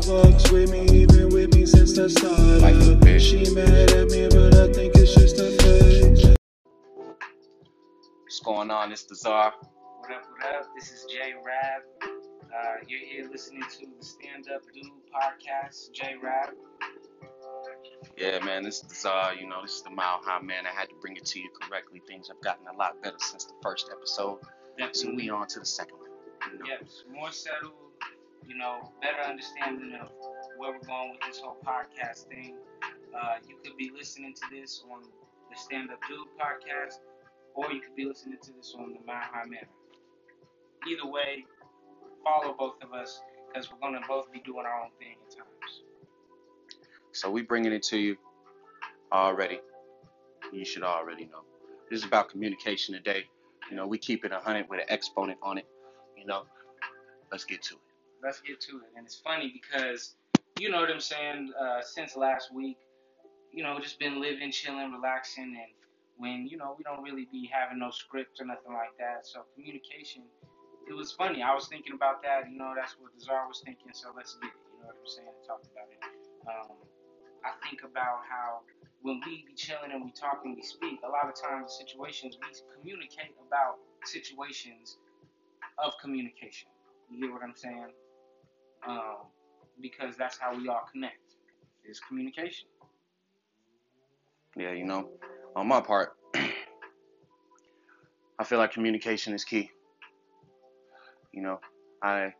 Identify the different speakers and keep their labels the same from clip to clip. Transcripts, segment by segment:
Speaker 1: fucks with me, even with me since the
Speaker 2: Life is a
Speaker 1: start. She mad at me, but I think it's just a phase.
Speaker 2: What's going on? It's the Czar.
Speaker 3: What up, what up? This is J Rab. Uh, you're here listening to the Stand Up Dude podcast, J Rab.
Speaker 2: Yeah, man, this is the Czar. You know, this is the Mile High Man. I had to bring it to you correctly. Things have gotten a lot better since the first episode. So we on to the second one. You know?
Speaker 3: Yes, more settled, you know, better understanding of where we're going with this whole podcast thing. Uh, you could be listening to this on the Stand Up Dude podcast, or you could be listening to this on the Mile High Manor. Either way, follow both of us because we're going to both be doing our own thing at times.
Speaker 2: So we bringing it to you already. You should already know. This is about communication today. You know, we keep it 100 with an exponent on it. You know, let's get to it.
Speaker 3: Let's get to it. And it's funny because, you know what I'm saying, uh, since last week, you know, just been living, chilling, relaxing, and when, you know, we don't really be having no script or nothing like that. So communication, it was funny. I was thinking about that, you know, that's what the Czar was thinking, so let's get it, you know what I'm saying, and talk about it. Um, I think about how when we be chilling and we talk and we speak, a lot of times situations we communicate about situations of communication. You get what I'm saying? Um, because that's how we all connect. Is communication.
Speaker 2: Yeah, you know, on my part, I feel like communication is key. You know, I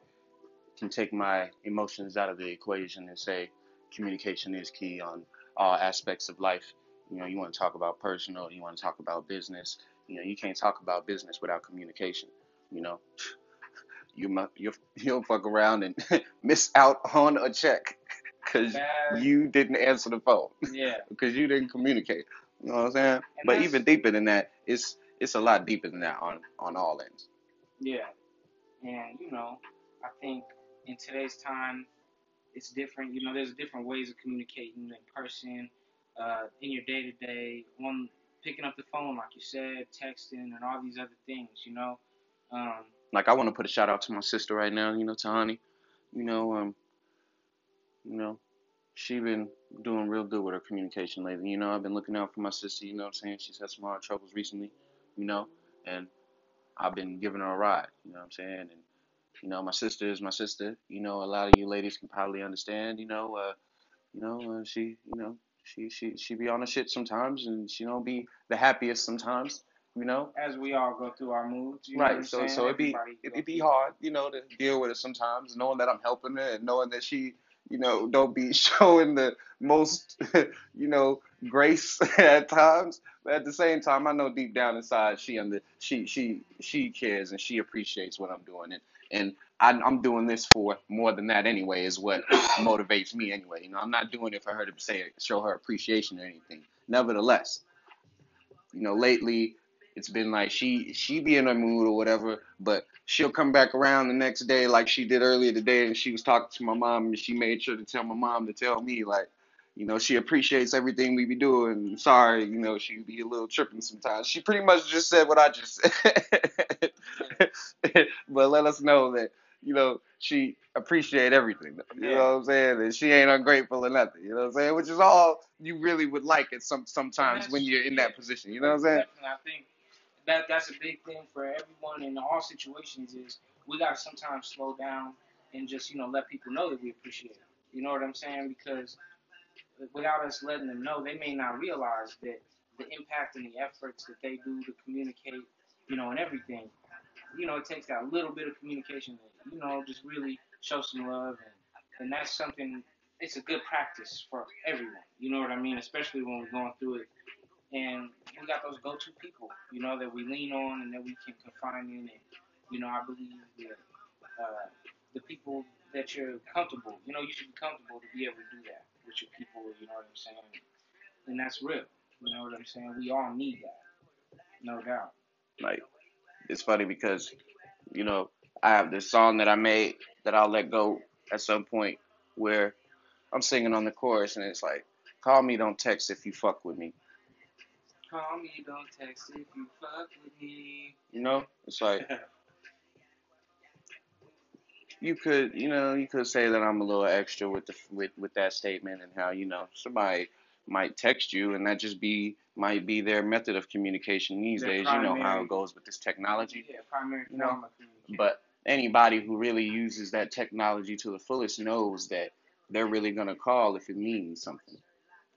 Speaker 2: can take my emotions out of the equation and say communication is key on all aspects of life. You know, you want to talk about personal, you want to talk about business. You know, you can't talk about business without communication. You know, you you you'll fuck around and miss out on a check because you didn't answer the phone
Speaker 3: Yeah.
Speaker 2: because you didn't communicate. You know what I'm saying?
Speaker 3: And
Speaker 2: but even deeper than that, it's it's a lot deeper than that on on all ends.
Speaker 3: Yeah. And you know, I think in today's time, it's different. You know, there's different ways of communicating in person, uh, in your day to day, on picking up the phone, like you said, texting, and all these other things. You know. Um,
Speaker 2: Like I want to put a shout out to my sister right now. You know, Tahani. You know, um, you know, she been doing real good with her communication lately. You know, I've been looking out for my sister. You know what I'm saying? She's had some hard troubles recently. You know, and I've been giving her a ride. You know what I'm saying? And you know, my sister is my sister. You know, a lot of you ladies can probably understand. You know, uh, you know, uh, she, you know, she she she be on the shit sometimes, and she don't be the happiest sometimes. You know,
Speaker 3: as we all go through our moods. You know
Speaker 2: right. So so it'd be it'd be hard, you know, to deal with it sometimes, knowing that I'm helping her and knowing that she, you know, don't be showing the most, you know, grace at times. But at the same time, I know deep down inside she under she she she cares and she appreciates what I'm doing and and I'm doing this for more than that anyway. Is what motivates me anyway. You know, I'm not doing it for her to say show her appreciation or anything. Nevertheless, you know, lately it's been like she she be in a mood or whatever, but she'll come back around the next day like she did earlier today, and she was talking to my mom, and she made sure to tell my mom to tell me like, you know, she appreciates everything we be doing. Sorry, you know, she be a little tripping sometimes. She pretty much just said what I just said, but let us know that you know she appreciate everything. You know what I'm saying? And she ain't ungrateful or nothing. You know what I'm saying? Which is all you really would like at some sometimes when you're in that position. You know what I'm saying?
Speaker 3: Definitely, I think that that's a big thing for everyone in all situations. Is we gotta sometimes slow down and just you know let people know that we appreciate them. You know what I'm saying? Because without us letting them know, they may not realize that the impact and the efforts that they do to communicate, you know, and everything. You know, it takes that little bit of communication that you know just really show some love, and and that's something. It's a good practice for everyone. You know what I mean? Especially when we're going through it and we got those go-to people, you know, that we lean on and that we can confine in. And you know, I believe that uh, the people that you're comfortable, you know, you should be comfortable to be able to do that with your people. You know what I'm saying? And that's real. You know what I'm saying? We all need that, no doubt.
Speaker 2: Like, it's funny because, you know, I have this song that I made that I'll let go at some point where I'm singing on the chorus and it's like, call me, don't text if you fuck with me.
Speaker 3: Call me, don't text if you fuck with me.
Speaker 2: You know, it's like you could, you know, you could say that I'm a little extra with the with with that statement and how you know somebody might text you and that just be might be their method of communication these
Speaker 3: Their
Speaker 2: days. You know how it goes with this technology.
Speaker 3: Yeah, primary
Speaker 2: You know,
Speaker 3: form of communication.
Speaker 2: But anybody who really uses that technology to the fullest knows that they're really gonna call if it means something.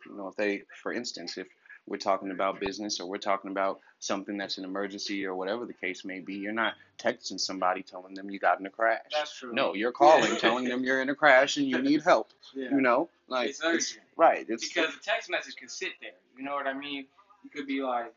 Speaker 2: You know, if they, for instance, if we're talking about business or we're talking about something that's an emergency or whatever the case may be, you're not texting somebody telling them you got in a crash.
Speaker 3: That's true.
Speaker 2: No, you're calling telling them you're in a crash and you need help.
Speaker 3: Yeah.
Speaker 2: You know, like
Speaker 3: it's urgent.
Speaker 2: right. It's
Speaker 3: because the text message can sit there. You know what I mean? You could be like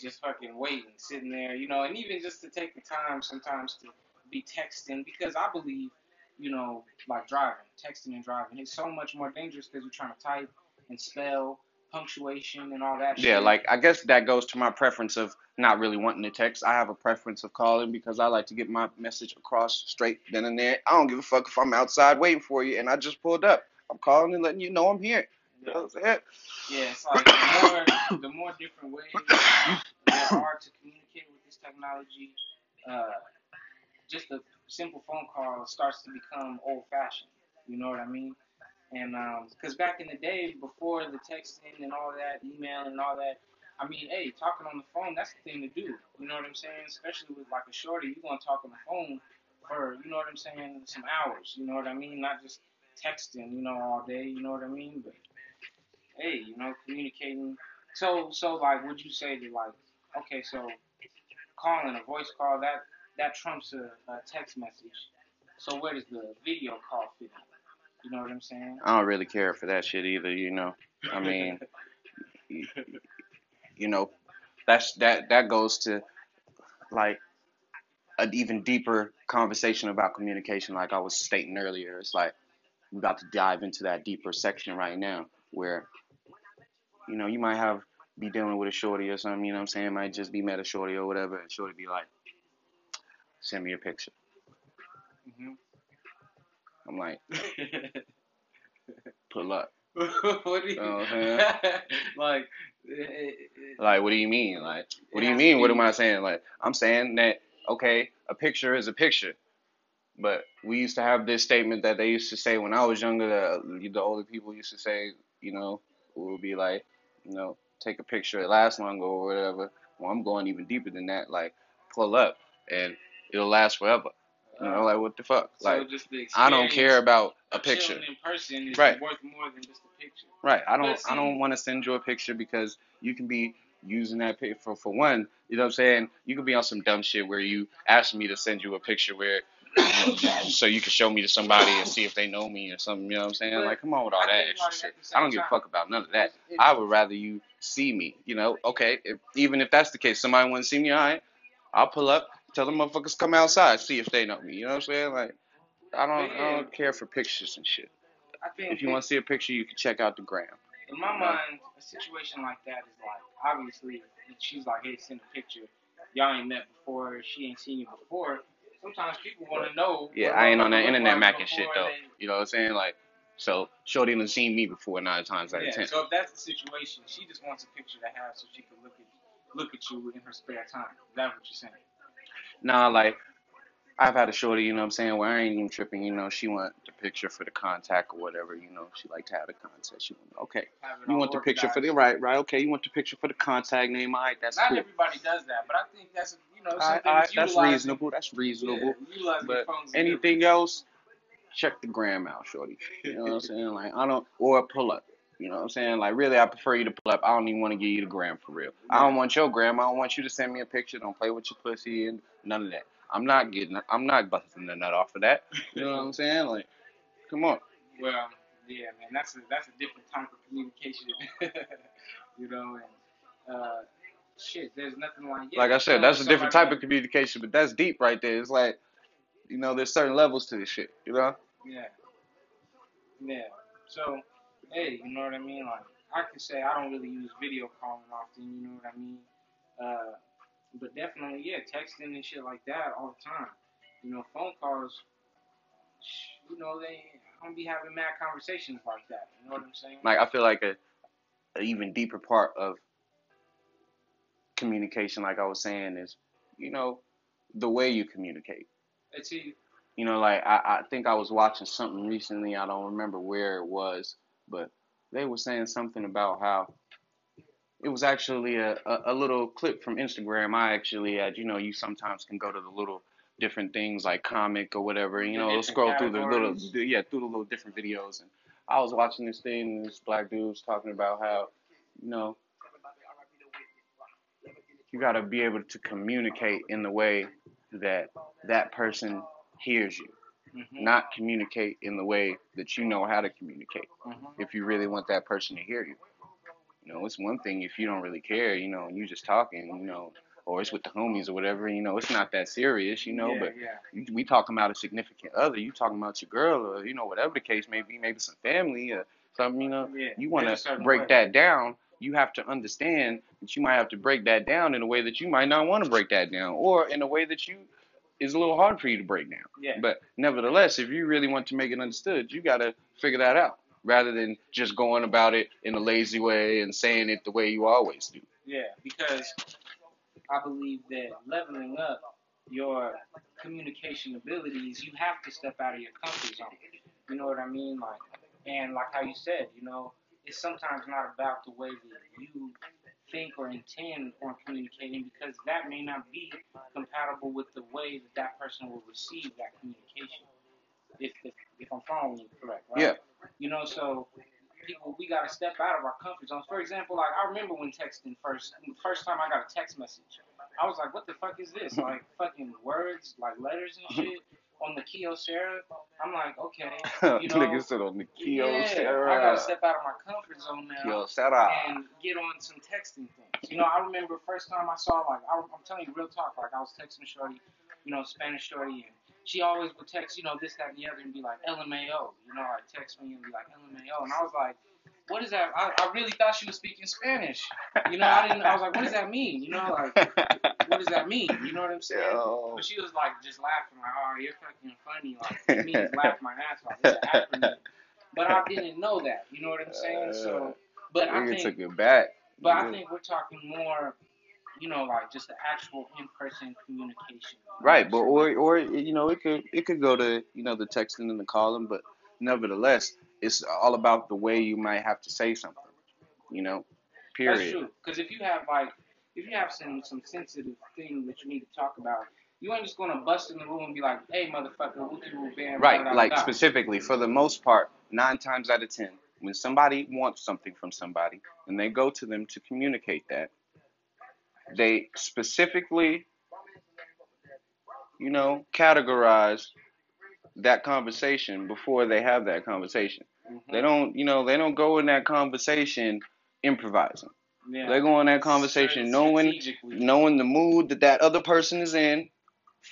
Speaker 3: just fucking waiting, sitting there, you know, and even just to take the time sometimes to be texting because I believe, you know, like driving, texting and driving, it's so much more dangerous because you're trying to type and spell, punctuation and all that.
Speaker 2: Yeah,
Speaker 3: shit.
Speaker 2: like I guess that goes to my preference of not really wanting to text. I have a preference of calling because I like to get my message across straight then and there. I don't give a fuck if I'm outside waiting for you and I just pulled up. I'm calling and letting you know I'm here. You know what I'm saying?
Speaker 3: Yeah, it's like the more the more different ways there are to communicate with this technology, uh, just a simple phone call starts to become old fashioned. You know what I mean? And um, because back in the day, before the texting and all that, email and all that, I mean, hey, talking on the phone, that's the thing to do. You know what I'm saying? Especially with like a shorty, you're gonna talk on the phone for, you know what I'm saying, some hours. You know what I mean? Not just texting, you know, all day. You know what I mean? But hey, you know, communicating. So, so like, would you say that like, okay, so calling a voice call that that trumps a, a text message. So where does the video call fit in? You know what I'm saying?
Speaker 2: I don't really care for that shit either, you know. I mean, you know, that's that that goes to like an even deeper conversation about communication like I was stating earlier. It's like we got to dive into that deeper section right now where you know, you might have be dealing with a shorty or something, you know what I'm saying? It might just be met a shorty or whatever and shorty be like, Send me a picture.
Speaker 3: hmm
Speaker 2: I'm like, pull up.
Speaker 3: what do you like?
Speaker 2: Like, what do you mean? Like, what do you mean? What am I saying? Like, I'm saying that okay, a picture is a picture, but we used to have this statement that they used to say when I was younger. That the older people used to say, you know, it would be like, you know, take a picture, it lasts longer or whatever. Well, I'm going even deeper than that. Like, pull up and it'll last forever. You know, like what the fuck?
Speaker 3: so
Speaker 2: Like,
Speaker 3: the
Speaker 2: I don't care about a picture.
Speaker 3: in person is
Speaker 2: Right.
Speaker 3: worth more than just a picture.
Speaker 2: Right. I don't I don't want to send you a picture because you can be using that pic for for one, you know what I'm saying? You could be on some dumb shit where you ask me to send you a picture where so you can show me to somebody and see if they know me or something, you know what I'm saying?
Speaker 3: But
Speaker 2: Like come on with all
Speaker 3: I
Speaker 2: that extra shit. I don't give a fuck about none of that. I would rather you see me, you know? Okay, if, even if that's the case, somebody want to see me, all right, I'll pull up, tell them motherfuckers come outside, see if they know me. You know what I'm saying? Like I don't I don't care for pictures and shit.
Speaker 3: I think
Speaker 2: If you want to see a picture, you can check out the gram.
Speaker 3: in my mind, a situation like that is like obviously she's like, hey, send a picture. Y'all ain't met before. She ain't seen you before. Sometimes people want to know.
Speaker 2: Yeah, I ain't on that internet macking shit though.
Speaker 3: they-
Speaker 2: You know what I'm saying? Like, so Shorty done seen me before nine times out of ten.
Speaker 3: so if that's the situation, she just wants a picture to have so she can look at look at you in her spare time. Is that what you're saying?
Speaker 2: Nah, like I've had a shorty, you know what I'm saying, where I ain't even tripping, you know, she want the picture for the contact or whatever, you know, she like to have the contact. She want okay. You want the picture for the right, right, okay, you want the picture for the contact name, alright, that's
Speaker 3: Not
Speaker 2: cool.
Speaker 3: everybody does that, but I think that's you know something
Speaker 2: alright,
Speaker 3: that's
Speaker 2: that's reasonable, that's reasonable.
Speaker 3: Yeah,
Speaker 2: But anything else, check the gram out, shorty. You know what I'm saying? Like I don't or pull up. You know what I'm saying? Like really I prefer you to pull up. I don't even want to give you the gram for real. I don't want your gram. I don't want you to send me a picture. Don't play with your pussy and none of that. I'm not getting I'm not busting the nut off of that. You know what I'm saying? Like, come on.
Speaker 3: Well, yeah, man, that's a that's a different type of communication. you know, and uh, shit, there's nothing like yeah,
Speaker 2: Like I said, that's a different type of communication, but that's deep right there. It's like, you know, there's certain levels to this shit. You know?
Speaker 3: Yeah. Yeah. So, hey, you know what I mean? Like, I can say I don't really use video calling often, you know what I mean? Uh, but definitely, yeah, texting and shit like that all the time. You know, phone calls, you know, they, I don't be having mad conversations like that. You know what I'm saying?
Speaker 2: Like I feel like a, a even deeper part of communication, like I was saying, is you know the way you communicate.
Speaker 3: And see,
Speaker 2: you know, like I, I think I was watching something recently. I don't remember where it was, but they were saying something about how it was actually a, a, a little clip from Instagram. I actually had, you know, you sometimes can go to the little different things like comic or whatever, you know, scroll through the little, yeah, through the little different videos. And I was watching this thing, and this black dude was talking about how, you know, you got to be able to communicate in the way that that person hears you,
Speaker 3: Mhm.
Speaker 2: not communicate in the way that you know how to communicate
Speaker 3: Mhm.
Speaker 2: if you really want that person to hear you. You know, it's one thing if you don't really care, you know, and you just talking, you know, or it's with the homies or whatever, you know, it's not that serious, you know,
Speaker 3: yeah,
Speaker 2: but
Speaker 3: yeah.
Speaker 2: we talking about a significant other, you talking about your girl or, you know, whatever the case may be, maybe some family or something, you know,
Speaker 3: Yeah,
Speaker 2: you want to break
Speaker 3: way.
Speaker 2: that down. You have to understand that you might have to break that down in a way that you might not want to break that down, or in a way that you is a little hard for you to break down.
Speaker 3: Yeah.
Speaker 2: But nevertheless, if you really want to make it understood, you got to figure that out rather than just going about it in a lazy way and saying it the way you always do.
Speaker 3: Yeah, because I believe that leveling up your communication abilities, you have to step out of your comfort zone. You know what I mean? Like, and like how you said, you know, it's sometimes not about the way that you think or intend on communicating because that may not be compatible with the way that that person will receive that communication. If if, if I'm following you correct, right?
Speaker 2: Yeah.
Speaker 3: You know, so people we gotta step out of our comfort zones. For example, like I remember when texting first the first time I got a text message. I was like, what the fuck is this? Like fucking words, like letters and shit on the Kyocera. I'm like, okay, you know,
Speaker 2: Nigga said on the
Speaker 3: yeah, I gotta step out of my comfort zone now
Speaker 2: Kyocera.
Speaker 3: and get on some texting things. You know, I remember first time I saw like I, I'm telling you real talk. Like I was texting Shorty, you know, Spanish Shorty, and she always would text, you know, this, that, and the other, and be like LMAO. You know, like text me and be like LMAO, and I was like, what is that? I, I really thought she was speaking Spanish. You know, I didn't. I was like, what does that mean? You know, like what does that mean? You know what I'm saying?
Speaker 2: Yo.
Speaker 3: But she was like just laughing, like, oh, you're fucking funny. Like it means laugh my ass off. It's an acronym. But I didn't know that. You know what I'm saying? So, uh, but I think
Speaker 2: took it back.
Speaker 3: but I think we're talking more, you know, like just the actual in-person communication.
Speaker 2: Right, but or or you know it could it could go to you know the texting and the calling, but nevertheless it's all about the way you might have to say something, you know. period.
Speaker 3: that's true. Because if you have like, if you have some some sensitive thing that you need to talk about, you ain't just gonna bust in the room and be like, "Hey, motherfucker, wooty woo bam."
Speaker 2: Right,
Speaker 3: da,
Speaker 2: like
Speaker 3: da.
Speaker 2: specifically for the most part, nine times out of ten, when somebody wants something from somebody and they go to them to communicate that, they specifically, you know, categorize that conversation before they have that conversation.
Speaker 3: Mhm.
Speaker 2: They don't, you know, they don't go in that conversation improvising.
Speaker 3: Yeah.
Speaker 2: They go in that conversation knowing knowing the mood that that other person is in.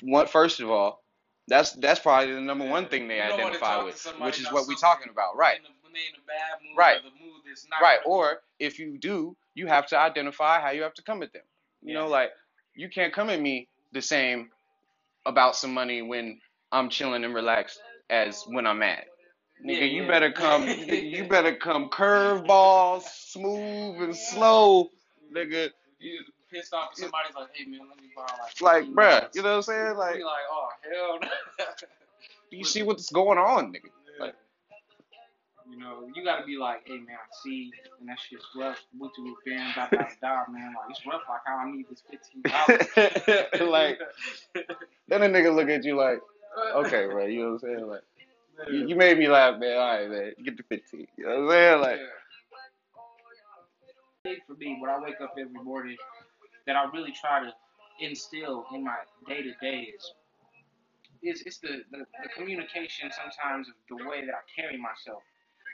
Speaker 2: What first of all, that's that's probably the number one thing they
Speaker 3: You
Speaker 2: identify with, which is what we're talking about, right?
Speaker 3: In a, when they in a bad mood,
Speaker 2: Right.
Speaker 3: Or the mood that's not
Speaker 2: Right. Or if you do, you have to identify how you have to come at them. You know, like you can't come at me the same about some money when I'm chilling and relaxed as when I'm at. Nigga,
Speaker 3: Yeah,
Speaker 2: you
Speaker 3: yeah.
Speaker 2: better come. you better come curveballs, smooth and slow, nigga.
Speaker 3: you pissed off somebody's like, hey man, let me borrow like.
Speaker 2: Like, bruh, you know what I'm saying? Like,
Speaker 3: like, oh hell no.
Speaker 2: do you see what's going on, nigga? Like-
Speaker 3: you know, you gotta be like, hey man, I see, and that shit's rough. What you been da da da, man? Like it's rough. Like how I need this fifteen dollars.
Speaker 2: like, then a nigga look at you like, okay, bro, you know what I'm saying? Like, you, you made me laugh, man. All right, man, get the 15. You know what I'm saying? Like,
Speaker 3: for me when I wake up every morning that I really try to instill in my day to day is it's, it's the, the, the communication sometimes of the way that I carry myself.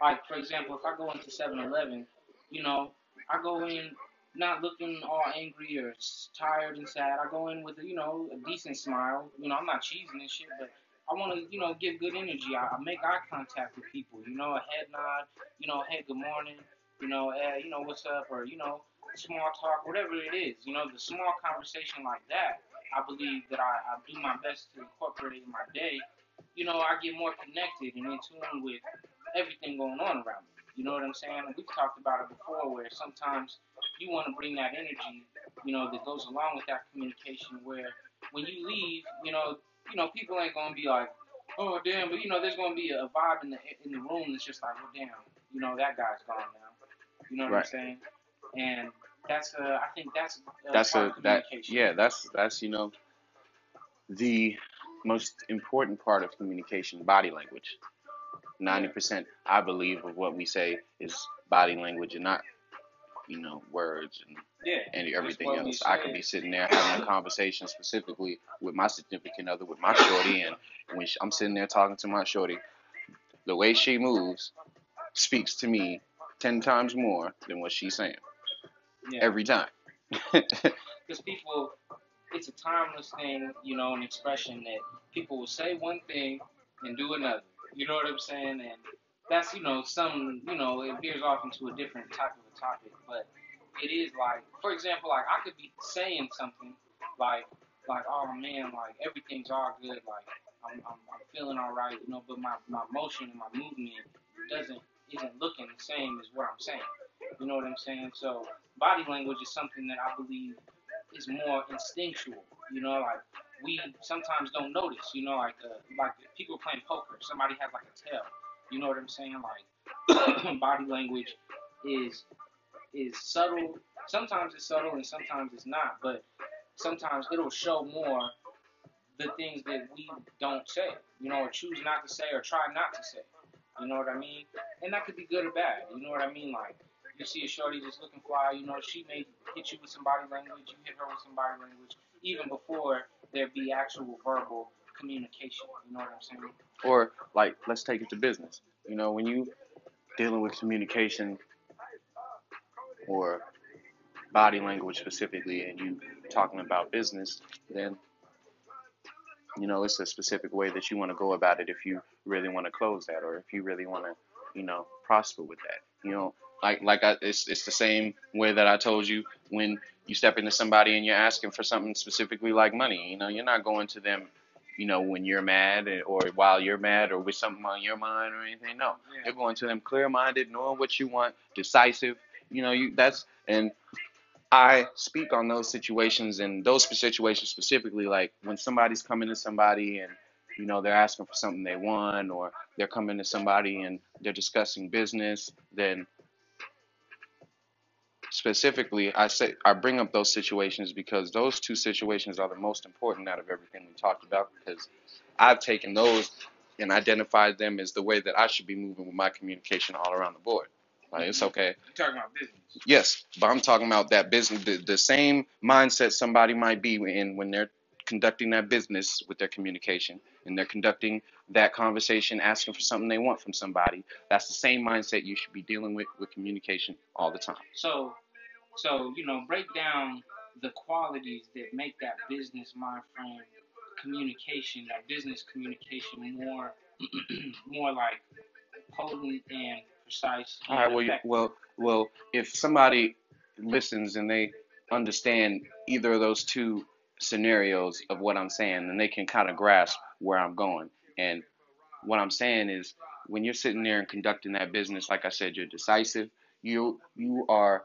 Speaker 3: Like, for example, if I go into 7 Eleven, you know, I go in not looking all angry or tired and sad. I go in with, you know, a decent smile. You know, I'm not cheesing and shit, but I want to, you know, give good energy. I, I make eye contact with people, you know, a head nod, you know, hey, good morning, you know, eh, you know, what's up, or, you know, small talk, whatever it is, you know, the small conversation like that, I believe that I, I do my best to incorporate in my day. You know, I get more connected and in tune with everything going on around me. You know what I'm saying? We've talked about it before where sometimes you want to bring that energy, you know, that goes along with that communication where when you leave, you know, you know, people ain't gonna be like, oh damn, but you know, there's gonna be a vibe in the in the room that's just like, well, damn, you know, that guy's gone now. You know what I'm saying? And that's uh, I think that's uh,
Speaker 2: That's a that
Speaker 3: communication.
Speaker 2: yeah, that's that's you know the most important part of communication, body language. Ninety percent, I believe, of what we say is body language and not you know words and
Speaker 3: Yeah.
Speaker 2: and everything else. I could be sitting there having a conversation specifically with my significant other, with my shorty, and when sh I'm sitting there talking to my shorty, the way she moves speaks to me ten times more than what she's saying
Speaker 3: Yeah.
Speaker 2: every time.
Speaker 3: because people, it's a timeless thing, you know, an expression that people will say one thing and do another. You know what I'm saying? And that's, you know, some, you know, it veers off into a different type of a topic, but it is like, for example, like I could be saying something like, like, oh man, like everything's all good, like I'm, I'm, I'm feeling all right, you know, but my, my motion and my movement doesn't, isn't looking the same as what I'm saying. You know what I'm saying? So body language is something that I believe is more instinctual. You know, like we sometimes don't notice. You know, like uh, like people playing poker, somebody has like a tail. You know what I'm saying? Like body language is is subtle. Sometimes it's subtle and sometimes it's not. But sometimes it'll show more the things that we don't say. You know, or choose not to say or try not to say. You know what I mean? And that could be good or bad. You know what I mean? Like you see a shorty just looking fly, you know, she may hit you with some body language, you hit her with some body language, even before there be actual verbal communication. You know what I'm saying?
Speaker 2: or like, let's take it to business. You know, when you dealing with communication or body language specifically, and you talking about business, then you know it's a specific way that you want to go about it if you really want to close that, or if you really want to, you know, prosper with that. You know, like like I, it's it's the same way that I told you when you step into somebody and you're asking for something specifically like money. You know, you're not going to them. You know, when you're mad or while you're mad or with something on your mind or anything. No,
Speaker 3: Yeah.
Speaker 2: you're going to them clear-minded, knowing what you want, decisive. You know, you that's and I speak on those situations and those situations specifically, like when somebody's coming to somebody and you know they're asking for something they want, or they're coming to somebody and they're discussing business. Then specifically, I say I bring up those situations because those two situations are the most important out of everything we talked about. Because I've taken those and identified them as the way that I should be moving with my communication all around the board. Like it's mm-hmm. okay.
Speaker 3: You're talking about business.
Speaker 2: Yes, but I'm talking about that business, the, the same mindset somebody might be in when they're conducting that business with their communication and they're conducting that conversation, asking for something they want from somebody. That's the same mindset you should be dealing with with communication all the time.
Speaker 3: So, so you know, break down the qualities that make that business mind frame communication, that business communication more, more like potent and precise.
Speaker 2: All right. Well, you, well, well. If somebody listens and they understand either of those two scenarios of what I'm saying, then they can kind of grasp where I'm going. And what I'm saying is, when you're sitting there and conducting that business, like I said, you're decisive. You you are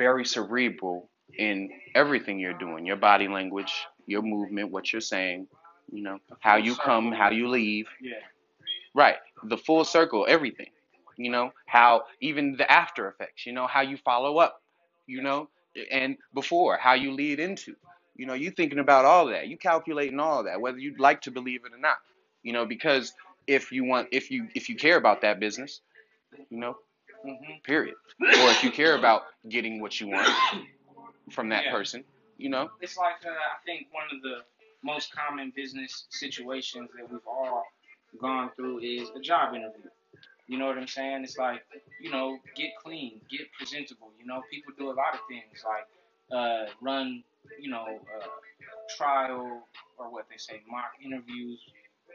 Speaker 2: very cerebral in everything you're doing. Your body language, your movement, what you're saying. You know how you come, how you leave.
Speaker 3: yeah,
Speaker 2: Right. The full circle, everything. You know, how even the after effects, you know, how you follow up, you know, and before, how you lead into. You know, you thinking about all that. You calculating all that, whether you'd like to believe it or not. You know, because if you want if you if you care about that business, you know,
Speaker 3: hmm
Speaker 2: period. Or if you care about getting what you want from that
Speaker 3: Yeah.
Speaker 2: person, you know.
Speaker 3: it's like uh, I think one of the most common business situations that we've all gone through is a job interview. You know what I'm saying? It's like, you know, get clean, get presentable. You know, people do a lot of things like uh, run, you know, uh, trial or what they say, mock interviews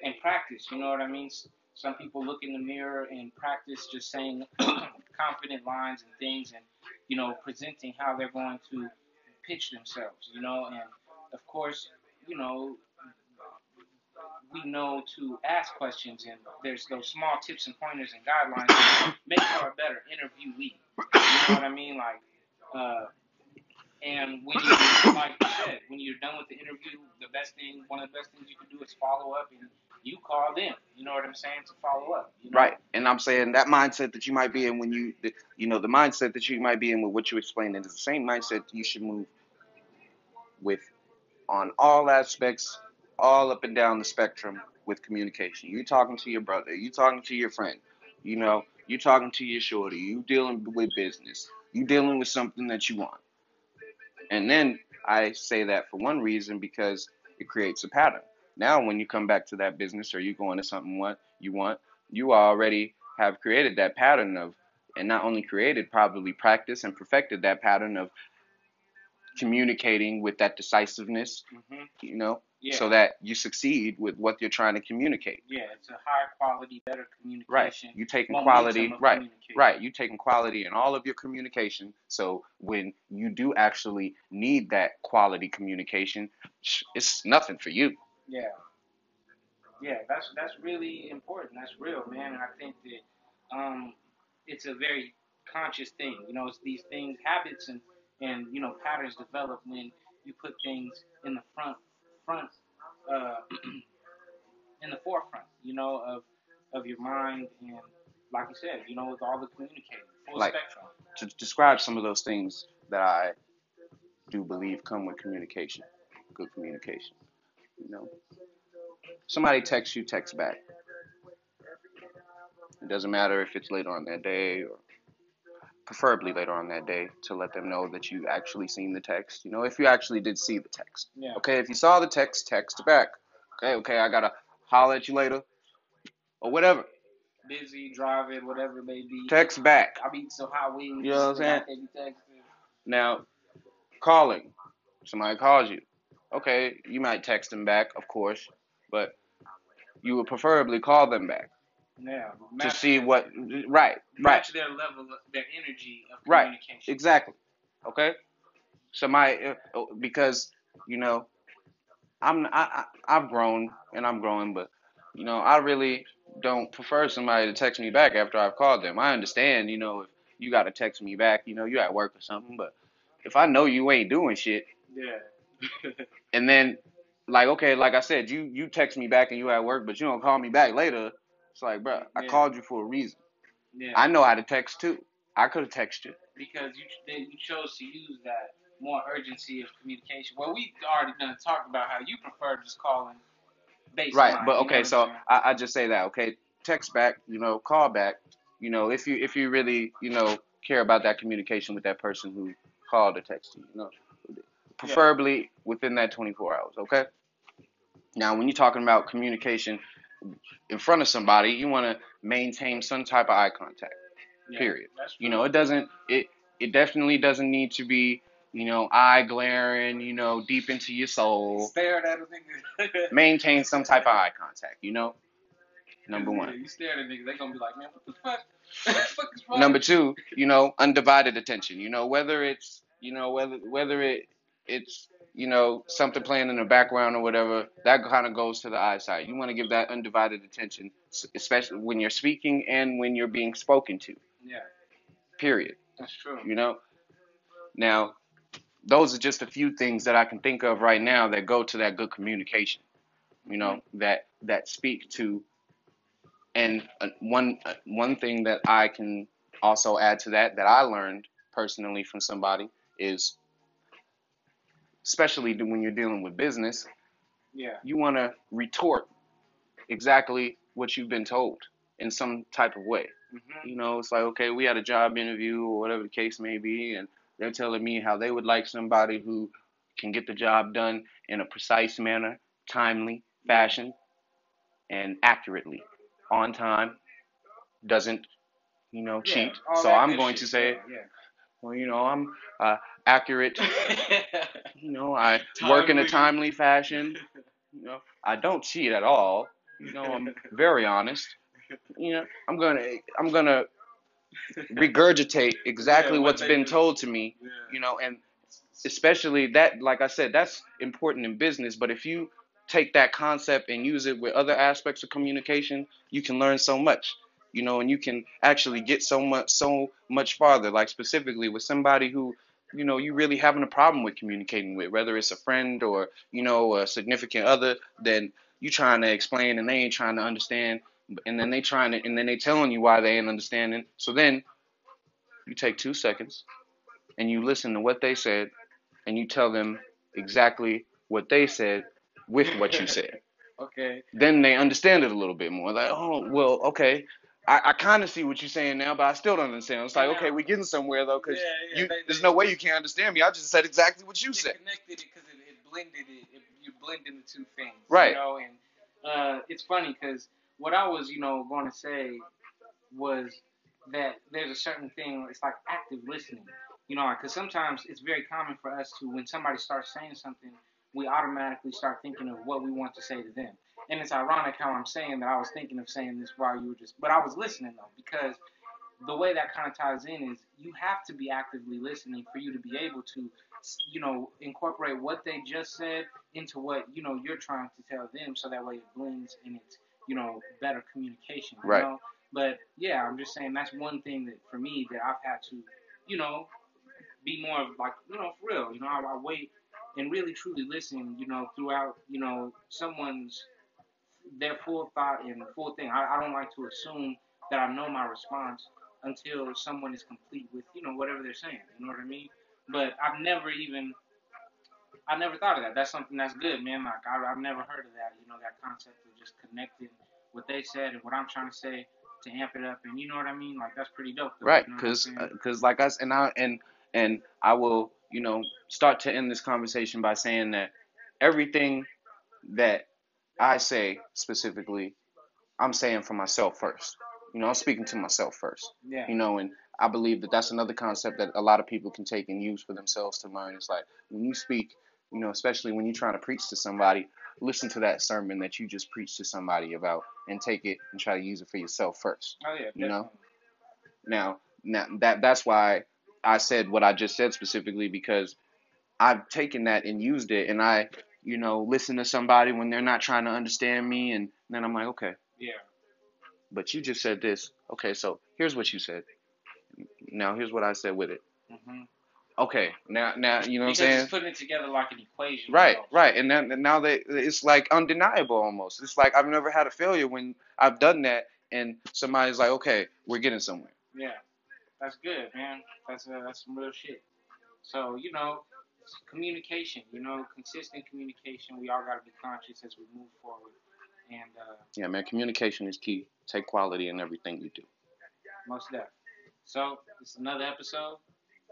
Speaker 3: and practice. You know what I mean? Some people look in the mirror and practice just saying confident lines and things and, you know, presenting how they're going to pitch themselves, you know, and of course, you know, we know to ask questions and there's those small tips and pointers and guidelines that make for a better interviewee. You know what I mean? Like, uh, and when you, like you said, when you're done with the interview, the best thing, one of the best things you can do is follow up and you call them. You know what I'm saying to follow up. You know?
Speaker 2: Right. And I'm saying that mindset that you might be in when you, the, you know, the mindset that you might be in with what you explained is the same mindset you should move with on all aspects, all up and down the spectrum with communication. You talking to your brother, you talking to your friend, you know, you talking to your shorty, you dealing with business, you dealing with something that you want. And then I say that for one reason because it creates a pattern. Now, when you come back to that business or you go into something what you want, you already have created that pattern of, and not only created, probably practice and perfected that pattern of communicating with that decisiveness,
Speaker 3: hmm
Speaker 2: you know,
Speaker 3: Yeah.
Speaker 2: so that you succeed with what you're trying to communicate.
Speaker 3: yeah, it's a higher quality, better communication. Right.
Speaker 2: You taking quality, right. Right, you taking quality in all of your communication. So when you do actually need that quality communication, it's nothing for you.
Speaker 3: Yeah. Yeah, that's that's really important. That's real, man. And I think that um, it's a very conscious thing. You know, it's these things, habits, and and you know patterns develop when you put things in the front front uh, in the forefront. You know of of your mind and like you said, you know, with all the communicating, full
Speaker 2: Like-
Speaker 3: spectrum.
Speaker 2: To describe some of those things that I do believe come with communication, good communication. You know, somebody texts you, text back. It doesn't matter if it's later on that day or preferably later on that day to let them know that you actually seen the text. You know, if you actually did see the text.
Speaker 3: Yeah.
Speaker 2: Okay, if you saw the text, text back. Okay, okay, I gotta holler at you later. Or whatever.
Speaker 3: Busy driving, whatever it may be.
Speaker 2: Text back.
Speaker 3: I be so hot wings.
Speaker 2: You know what I'm saying?
Speaker 3: They be texting.
Speaker 2: Now, calling. Somebody calls you. Okay, you might text them back, of course, but you would preferably call them back
Speaker 3: Yeah.
Speaker 2: to see
Speaker 3: their-
Speaker 2: what. Right, right,
Speaker 3: match their level, of, their energy of
Speaker 2: Right.
Speaker 3: communication.
Speaker 2: exactly. Okay, somebody uh, because you know, I'm I, I I've grown and I'm growing, but you know, I really don't prefer somebody to text me back after I've called them. I understand, you know, if you got to text me back, you know, you're at work or something, but if I know you ain't doing shit.
Speaker 3: Yeah.
Speaker 2: and then like okay like i said you you text me back and you at work but you don't call me back later it's like bro i
Speaker 3: Yeah.
Speaker 2: called you for a reason
Speaker 3: yeah.
Speaker 2: i know how to text too i could have texted you
Speaker 3: because you you chose to use that more urgency of communication. Well, we already done talked about how you prefer just calling baseline.
Speaker 2: right but
Speaker 3: you know
Speaker 2: okay so? I, I just say that okay text back you know call back you know if you if you really you know care about that communication with that person who called or texted you you know preferably within that 24 hours okay now when you're talking about communication in front of somebody you want to maintain some type of eye contact
Speaker 3: Yeah,
Speaker 2: period. You know, it doesn't it it definitely doesn't need to be, you know, eye glaring, you know, deep into your soul.
Speaker 3: Stared at a nigga.
Speaker 2: Maintain some type of eye contact, you know? Number
Speaker 3: Yeah,
Speaker 2: one.
Speaker 3: You stare at a nigga, they gonna be like, man, what the fuck? what the fuck is wrong?
Speaker 2: Number two, you know, undivided attention. You know, whether it's you know, whether whether it it's you know, something playing in the background or whatever, that kind of goes to the eyesight. You want to give that undivided attention, especially when you're speaking and when you're being spoken to.
Speaker 3: Yeah,
Speaker 2: Period.
Speaker 3: that's true.
Speaker 2: you know now those are just a few things that i can think of right now that go to that good communication you know that that speak to and uh, one uh, one thing that i can also add to that that i learned personally from somebody is especially when you're dealing with business
Speaker 3: Yeah,
Speaker 2: you want to retort exactly what you've been told in some type of way
Speaker 3: hmm
Speaker 2: you know, it's like, okay, we had a job interview or whatever the case may be, and they're telling me how they would like somebody who can get the job done in a precise manner, timely fashion, and accurately, on time, doesn't, you know, cheat.
Speaker 3: all
Speaker 2: so I'm going
Speaker 3: shit.
Speaker 2: to say,
Speaker 3: yeah.
Speaker 2: well, you know, I'm uh, accurate. You know, I work in a
Speaker 3: Timely.
Speaker 2: timely fashion. You know, I don't cheat at all. You know, I'm very honest. You know, I'm gonna, I'm gonna regurgitate exactly
Speaker 3: Yeah,
Speaker 2: what's been
Speaker 3: do.
Speaker 2: told to me.
Speaker 3: yeah.
Speaker 2: You know, and especially that, like I said, that's important in business. But if you take that concept and use it with other aspects of communication, you can learn so much. You know, and you can actually get so much, so much farther. Like specifically with somebody who, you know, you really having a problem with communicating with, whether it's a friend or you know a significant other. Then you trying to explain and they ain't trying to understand, and then they trying to, and then they telling you why they ain't understanding. So then you take two seconds and you listen to what they said, and you tell them exactly what they said with what you said.
Speaker 3: Okay.
Speaker 2: then they understand it a little bit more. Like, oh, well, okay. I, I kind of see what you're saying now, but I still don't understand. It's like,
Speaker 3: Yeah.
Speaker 2: okay, we're getting somewhere though, because
Speaker 3: Yeah, yeah,
Speaker 2: you,
Speaker 3: they-
Speaker 2: there's
Speaker 3: they-
Speaker 2: no way you can't understand me. I just said exactly what you
Speaker 3: you
Speaker 2: said.
Speaker 3: connected it because it, it blended it. it. You blended the two things.
Speaker 2: Right.
Speaker 3: You know, and uh, it's funny because what I was, you know, going to say was that there's a certain thing. It's like active listening. You know, because sometimes it's very common for us to, when somebody starts saying something, we automatically start thinking of what we want to say to them. And it's ironic how I'm saying that I was thinking of saying this while you were just, but I was listening though, because the way that kind of ties in is you have to be actively listening for you to be able to, you know, incorporate what they just said into what you know you're trying to tell them, so that way it blends and it's you know better communication. You
Speaker 2: Right.
Speaker 3: Know? But yeah, I'm just saying that's one thing that for me that I've had to, you know, be more of like you know for real. You know, I, I wait and really truly listen. You know, throughout you know someone's their full thought and full thing. I, I don't like to assume that I know my response until someone is complete with you know whatever they're saying. You know what I mean? But I've never even I never thought of that. That's something that's good, man. Like I, I've never heard of that. You know that concept of just connecting what they said and what I'm trying to say to amp it up, and you know what I mean? Like that's pretty dope. Though,
Speaker 2: Right,
Speaker 3: You know
Speaker 2: because because uh, like I s- and I and and I will you know start to end this conversation by saying that everything that I say specifically, I'm saying for myself first. You know, I'm speaking to myself first.
Speaker 3: yeah.
Speaker 2: You know, and I believe that that's another concept that a lot of people can take and use for themselves to learn. It's like when you speak, you know, especially when you're trying to preach to somebody, listen to that sermon that you just preached to somebody about and take it and try to use it for yourself first.
Speaker 3: Oh yeah.
Speaker 2: you know? Now, now that that's why I said what I just said specifically because I've taken that and used it, and I, you know, listen to somebody when they're not trying to understand me, and then I'm like, okay,
Speaker 3: Yeah.
Speaker 2: but you just said this. Okay, so here's what you said. Now here's what I said with it.
Speaker 3: hmm
Speaker 2: Okay, now now you know what I'm saying.
Speaker 3: it's putting it together like an equation.
Speaker 2: Right,
Speaker 3: almost.
Speaker 2: right, and then and now they it's like undeniable almost. It's like I've never had a failure when I've done that, and somebody's like, okay, we're getting somewhere.
Speaker 3: Yeah, that's good, man. That's uh, that's some real shit. So you know, communication. You know, consistent communication. We all got to be conscious as we move forward. And uh,
Speaker 2: Yeah, man, communication is key. Take quality in everything you do.
Speaker 3: most definitely. So it's another episode.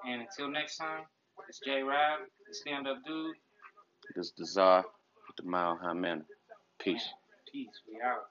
Speaker 3: And until next time, it's J Rab, the stand up dude.
Speaker 2: This is the czar with the mile high manner. Peace.
Speaker 3: Peace. We out.